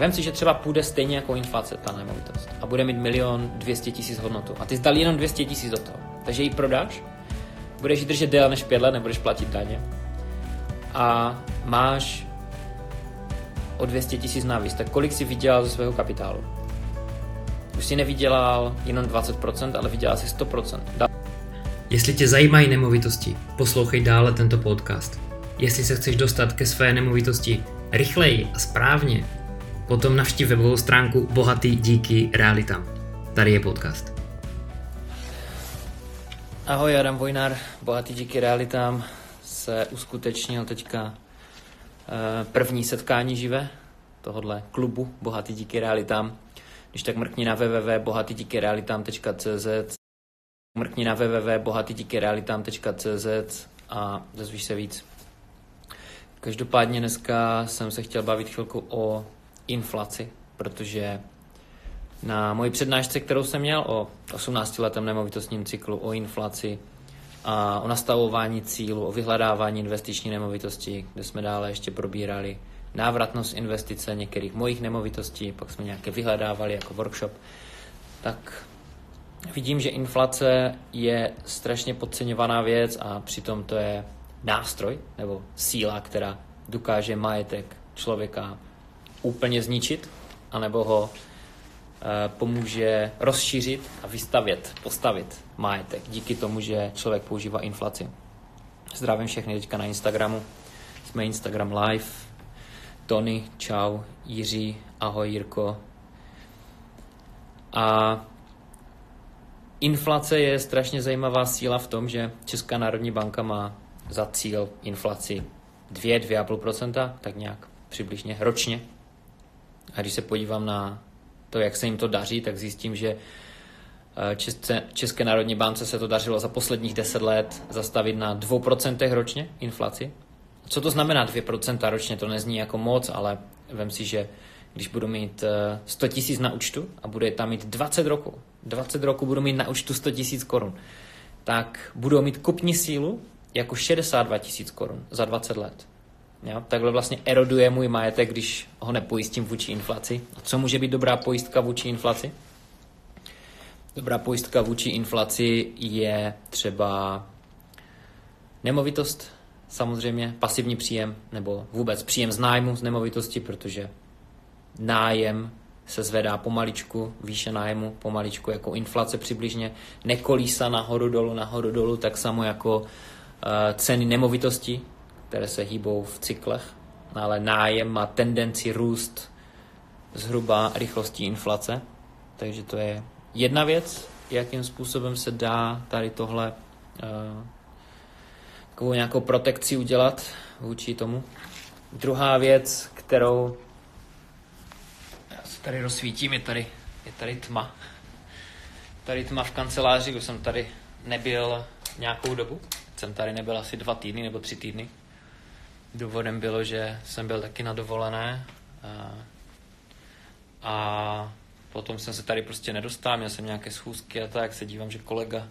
Vem si, že třeba půjde stejně jako inflace ta nemovitost a bude mít milion 200 tisíc hodnotu a ty dal jenom 200 tisíc do toho. Takže ji prodáš, budeš ji držet déle než 5 let, nebudeš platit daně a máš o 200 tisíc navíc, tak kolik si vydělal ze svého kapitálu? Už si nevydělal jenom 20%, ale vydělal si 100%. Jestli tě zajímají nemovitosti, poslouchej dále tento podcast. Jestli se chceš dostat ke své nemovitosti rychleji a správně, potom navštív webovou stránku Bohatý díky realitám. Tady je podcast. Ahoj, Adam Vojnar, Bohatý díky realitám se uskutečnil teďka eh, první setkání živé tohohle klubu Bohatý díky realitám. Když tak mrkni na www.bohatydíkyrealitám.cz mrkni na www.bohatydíkyrealitám.cz a dozvíš se víc. Každopádně dneska jsem se chtěl bavit chvilku o inflaci, protože na moji přednášce, kterou jsem měl o 18-letém nemovitostním cyklu, o inflaci a o nastavování cílu, o vyhledávání investiční nemovitosti, kde jsme dále ještě probírali návratnost investice některých mojich nemovitostí, pak jsme nějaké vyhledávali jako workshop, tak vidím, že inflace je strašně podceňovaná věc a přitom to je nástroj nebo síla, která dokáže majetek člověka úplně zničit, anebo ho e, pomůže rozšířit a vystavět, postavit majetek díky tomu, že člověk používá inflaci. Zdravím všechny teďka na Instagramu. Jsme Instagram Live. Tony, čau, Jiří, ahoj Jirko. A inflace je strašně zajímavá síla v tom, že Česká národní banka má za cíl inflaci 2-2,5%, tak nějak přibližně ročně. A když se podívám na to, jak se jim to daří, tak zjistím, že eh, České, České národní bance se to dařilo za posledních 10 let zastavit na 2% ročně inflaci. Co to znamená 2% ročně? To nezní jako moc, ale vem si, že když budu mít 100 eh, tisíc na účtu a bude tam mít 20 roku, 20 roku budu mít na účtu 100 tisíc korun, tak budu mít kupní sílu jako 62 tisíc korun za 20 let. Jo? Takhle vlastně eroduje můj majetek, když ho nepojistím vůči inflaci. A co může být dobrá pojistka vůči inflaci? Dobrá pojistka vůči inflaci je třeba nemovitost, samozřejmě pasivní příjem nebo vůbec příjem z nájmu z nemovitosti, protože nájem se zvedá pomaličku, výše nájmu pomaličku jako inflace přibližně, nekolísa nahoru dolů, nahoru dolů, tak samo jako uh, ceny nemovitosti, které se hýbou v cyklech, ale nájem má tendenci růst zhruba rychlostí inflace, takže to je jedna věc, jakým způsobem se dá tady tohle uh, takovou nějakou protekci udělat vůči tomu. Druhá věc, kterou já se tady rozsvítím, je tady, je tady tma. Tady tma v kanceláři, už jsem tady nebyl nějakou dobu. Jsem tady nebyl asi dva týdny nebo tři týdny. Důvodem bylo, že jsem byl taky na dovolené a, a potom jsem se tady prostě nedostal, měl jsem nějaké schůzky a tak, se dívám, že kolega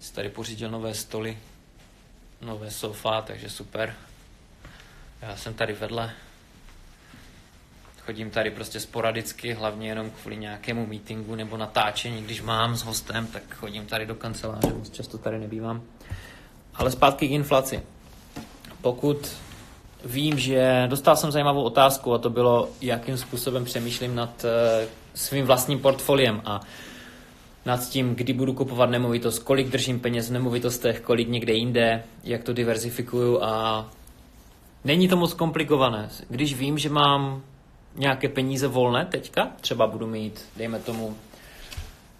si tady pořídil nové stoly, nové sofa, takže super. Já jsem tady vedle. Chodím tady prostě sporadicky, hlavně jenom kvůli nějakému meetingu nebo natáčení, když mám s hostem, tak chodím tady do kanceláře, moc často tady nebývám. Ale zpátky k inflaci. Pokud vím, že dostal jsem zajímavou otázku a to bylo, jakým způsobem přemýšlím nad uh, svým vlastním portfoliem a nad tím, kdy budu kupovat nemovitost, kolik držím peněz v nemovitostech, kolik někde jinde, jak to diverzifikuju a není to moc komplikované. Když vím, že mám nějaké peníze volné teďka, třeba budu mít, dejme tomu,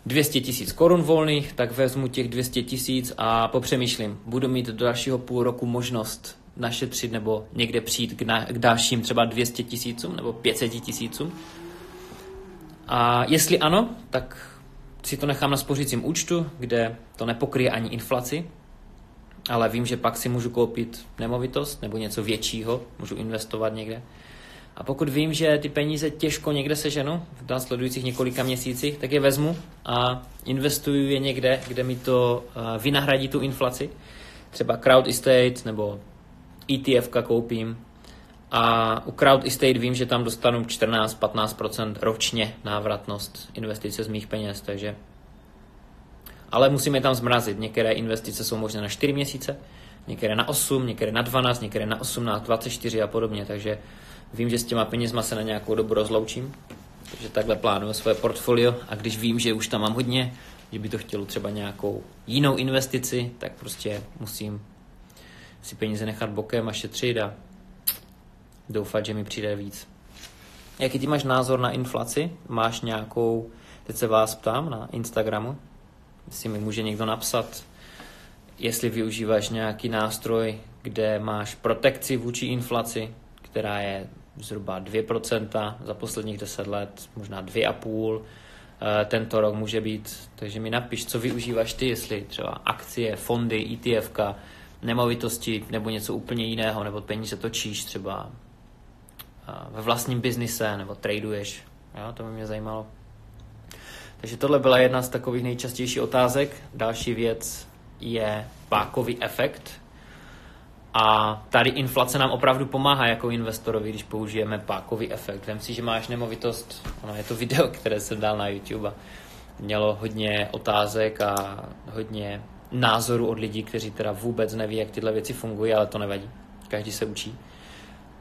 200 tisíc korun volných, tak vezmu těch 200 tisíc a popřemýšlím. Budu mít do dalšího půl roku možnost našetřit nebo někde přijít k, na, k dalším třeba 200 tisícům nebo 500 tisícům. A jestli ano, tak si to nechám na spořícím účtu, kde to nepokryje ani inflaci, ale vím, že pak si můžu koupit nemovitost nebo něco většího, můžu investovat někde. A pokud vím, že ty peníze těžko někde seženu v následujících několika měsících, tak je vezmu a investuju je někde, kde mi to eh, vynahradí tu inflaci. Třeba crowd estate nebo ETF koupím. A u Crowd Estate vím, že tam dostanu 14-15% ročně návratnost investice z mých peněz, takže ale musíme tam zmrazit. Některé investice jsou možné na 4 měsíce, některé na 8, některé na 12, některé na 18, 24 a podobně, takže vím, že s těma penězma se na nějakou dobu rozloučím, takže takhle plánuju svoje portfolio. A když vím, že už tam mám hodně, že by to chtělo třeba nějakou jinou investici, tak prostě musím si peníze nechat bokem a šetřit a doufat, že mi přijde víc. Jaký ty máš názor na inflaci? Máš nějakou, teď se vás ptám na Instagramu, jestli mi může někdo napsat, jestli využíváš nějaký nástroj, kde máš protekci vůči inflaci, která je zhruba 2% za posledních 10 let, možná 2,5%. Eh, tento rok může být, takže mi napiš, co využíváš ty, jestli třeba akcie, fondy, ETF, nemovitosti nebo něco úplně jiného, nebo peníze točíš třeba ve vlastním biznise nebo traduješ. Jo, to by mě zajímalo. Takže tohle byla jedna z takových nejčastějších otázek. Další věc je pákový efekt. A tady inflace nám opravdu pomáhá jako investorovi, když použijeme pákový efekt. Vem si, že máš nemovitost, ono je to video, které jsem dal na YouTube a mělo hodně otázek a hodně názorů od lidí, kteří teda vůbec neví, jak tyhle věci fungují, ale to nevadí. Každý se učí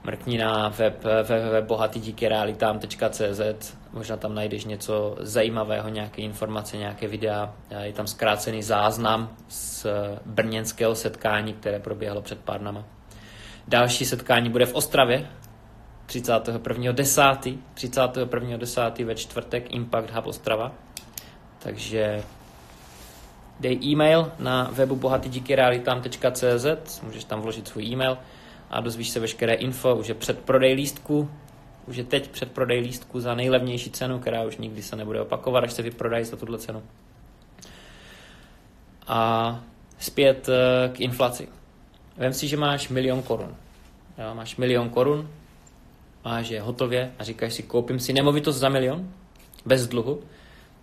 mrkni na web www.bohatydíkyrealitám.cz možná tam najdeš něco zajímavého, nějaké informace, nějaké videa. Je tam zkrácený záznam z brněnského setkání, které proběhlo před pár dnama. Další setkání bude v Ostravě 31.10. 31.10. ve čtvrtek Impact Hub Ostrava. Takže dej e-mail na webu bohatydíkyrealitám.cz, můžeš tam vložit svůj e-mail a dozvíš se veškeré info, už je předprodej lístku, už je teď předprodej lístku za nejlevnější cenu, která už nikdy se nebude opakovat, až se vyprodají za tuhle cenu. A zpět eh, k inflaci. Vem si, že máš milion korun. Jo, máš milion korun, máš je hotově a říkáš si, koupím si nemovitost za milion, bez dluhu,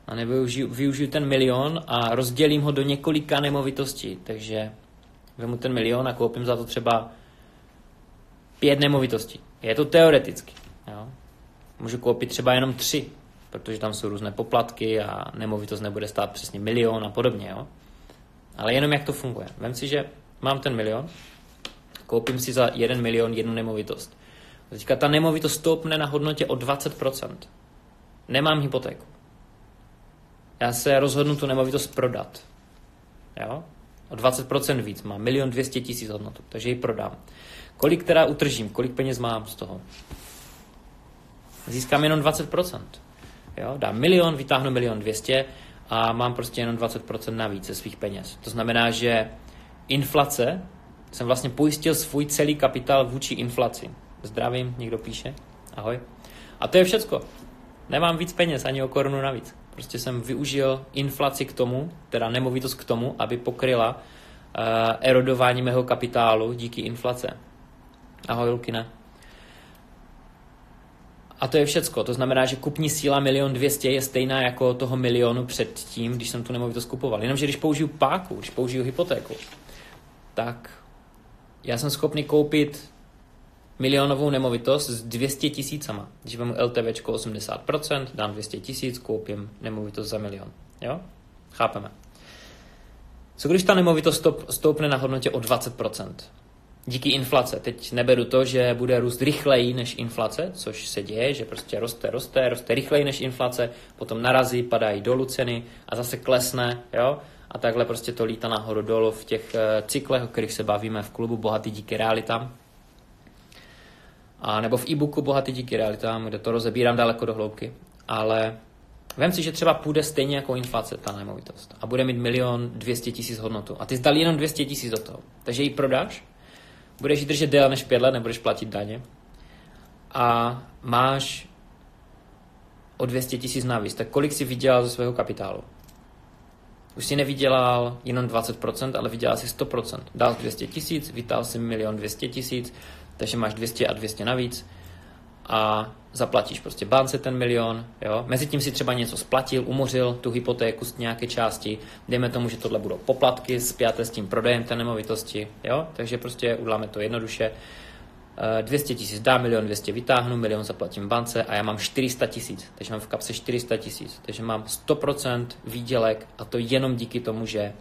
a nevyužiju využiju ten milion a rozdělím ho do několika nemovitostí. Takže vemu ten milion a koupím za to třeba pět nemovitostí. Je to teoreticky. Jo? Můžu koupit třeba jenom tři, protože tam jsou různé poplatky a nemovitost nebude stát přesně milion a podobně. Jo? Ale jenom jak to funguje. Vem si, že mám ten milion, koupím si za jeden milion jednu nemovitost. Teďka ta nemovitost stoupne na hodnotě o 20%. Nemám hypotéku. Já se rozhodnu tu nemovitost prodat. Jo? O 20% víc. Mám milion 200 tisíc hodnotu, takže ji prodám. Kolik teda utržím, kolik peněz mám z toho? Získám jenom 20%. Jo? Dám milion, vytáhnu milion 200 a mám prostě jenom 20% navíc ze svých peněz. To znamená, že inflace, jsem vlastně pojistil svůj celý kapitál vůči inflaci. Zdravím, někdo píše. Ahoj. A to je všecko. Nemám víc peněz, ani o korunu navíc. Prostě jsem využil inflaci k tomu, teda nemovitost k tomu, aby pokryla uh, erodování mého kapitálu díky inflace. Ahoj, Lukina. A to je všecko. To znamená, že kupní síla milion dvěstě je stejná jako toho milionu předtím, když jsem tu nemovitost kupoval. Jenomže když použiju páku, když použiju hypotéku, tak já jsem schopný koupit milionovou nemovitost s 200 tisícama. Když vezmu LTV 80%, dám 200 tisíc, koupím nemovitost za milion. Jo? Chápeme. Co když ta nemovitost stoupne na hodnotě o 20%? díky inflace. Teď neberu to, že bude růst rychleji než inflace, což se děje, že prostě roste, roste, roste rychleji než inflace, potom narazí, padají dolů ceny a zase klesne, jo? A takhle prostě to lítá nahoru dolů v těch eh, cyklech, o kterých se bavíme v klubu Bohatý díky realitám. A nebo v e-booku Bohatý díky realitám, kde to rozebírám daleko do hloubky. Ale vem si, že třeba půjde stejně jako inflace ta nemovitost a bude mít milion dvěstě tisíc hodnotu. A ty zdali jenom 200 tisíc do toho. Takže ji prodáš budeš ji držet déle než pět let, nebudeš platit daně a máš o 200 tisíc navíc, tak kolik si vydělal ze svého kapitálu? Už si nevydělal jenom 20%, ale vydělal si 100%. Dal 200 tisíc, vytáhl si milion 200 tisíc, takže máš 200 a 200 navíc a zaplatíš prostě bance ten milion, jo. Mezitím si třeba něco splatil, umořil tu hypotéku z nějaké části, dejme tomu, že tohle budou poplatky spjaté s tím prodejem té nemovitosti, jo. Takže prostě uděláme to jednoduše. 200 tisíc dá, milion 200 vytáhnu, milion zaplatím bance a já mám 400 tisíc, takže mám v kapse 400 tisíc, takže mám 100% výdělek a to jenom díky tomu, že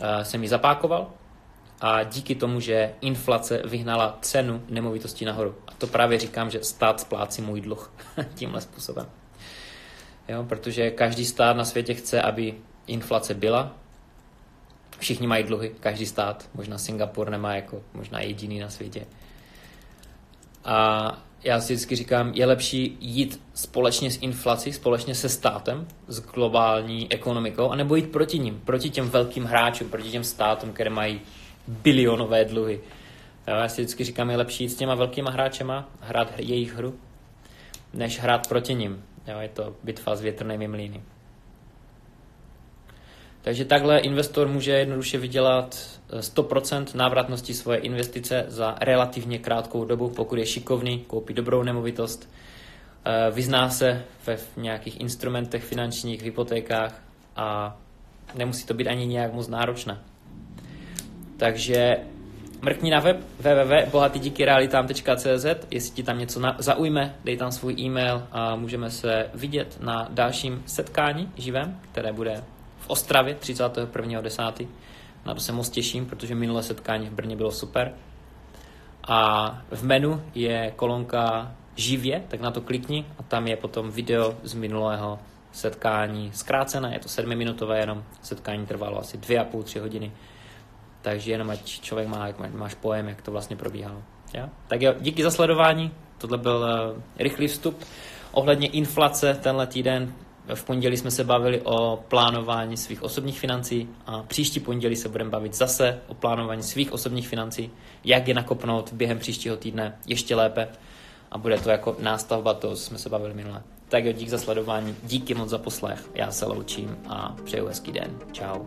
uh, jsem ji zapákoval a díky tomu, že inflace vyhnala cenu nemovitosti nahoru. A to právě říkám, že stát splácí můj dluh tímhle způsobem. Jo, protože každý stát na světě chce, aby inflace byla. Všichni mají dluhy, každý stát. Možná Singapur nemá jako možná jediný na světě. A já si vždycky říkám, je lepší jít společně s inflací, společně se státem, s globální ekonomikou, anebo jít proti ním, proti těm velkým hráčům, proti těm státům, které mají bilionové dluhy. Já si vždycky říkám, je lepší jít s těma velkýma hráčema, hrát jejich hru, než hrát proti ním. Jo, je to bitva s větrnými mlýny. Takže takhle investor může jednoduše vydělat 100% eh, návratnosti svoje investice za relativně krátkou dobu, pokud je šikovný, koupí dobrou nemovitost, eh, vyzná se ve nějakých instrumentech finančních, hypotékách a nemusí to být ani nějak moc náročné. Takže mrkni na web www.bohatydíkyrealitám.cz jestli ti tam něco na, zaujme, dej tam svůj e-mail a můžeme se vidět na dalším setkání živém, které bude v Ostravě 31.10. Na to se moc těším, protože minulé setkání v Brně bylo super. A v menu je kolonka živě, tak na to klikni a tam je potom video z minulého setkání zkrácené, je to sedmiminutové jenom, setkání trvalo asi dvě a půl, tři hodiny takže jenom ať člověk má, jak máš pojem, jak to vlastně probíhalo. Ja? Tak jo, díky za sledování, tohle byl uh, rychlý vstup. Ohledně inflace tenhle týden v pondělí jsme se bavili o plánování svých osobních financí a příští pondělí se budeme bavit zase o plánování svých osobních financí, jak je nakopnout během příštího týdne ještě lépe a bude to jako nástavba toho, co jsme se bavili minule. Tak jo, dík za sledování, díky moc za poslech, já se loučím a přeju hezký den. Ciao.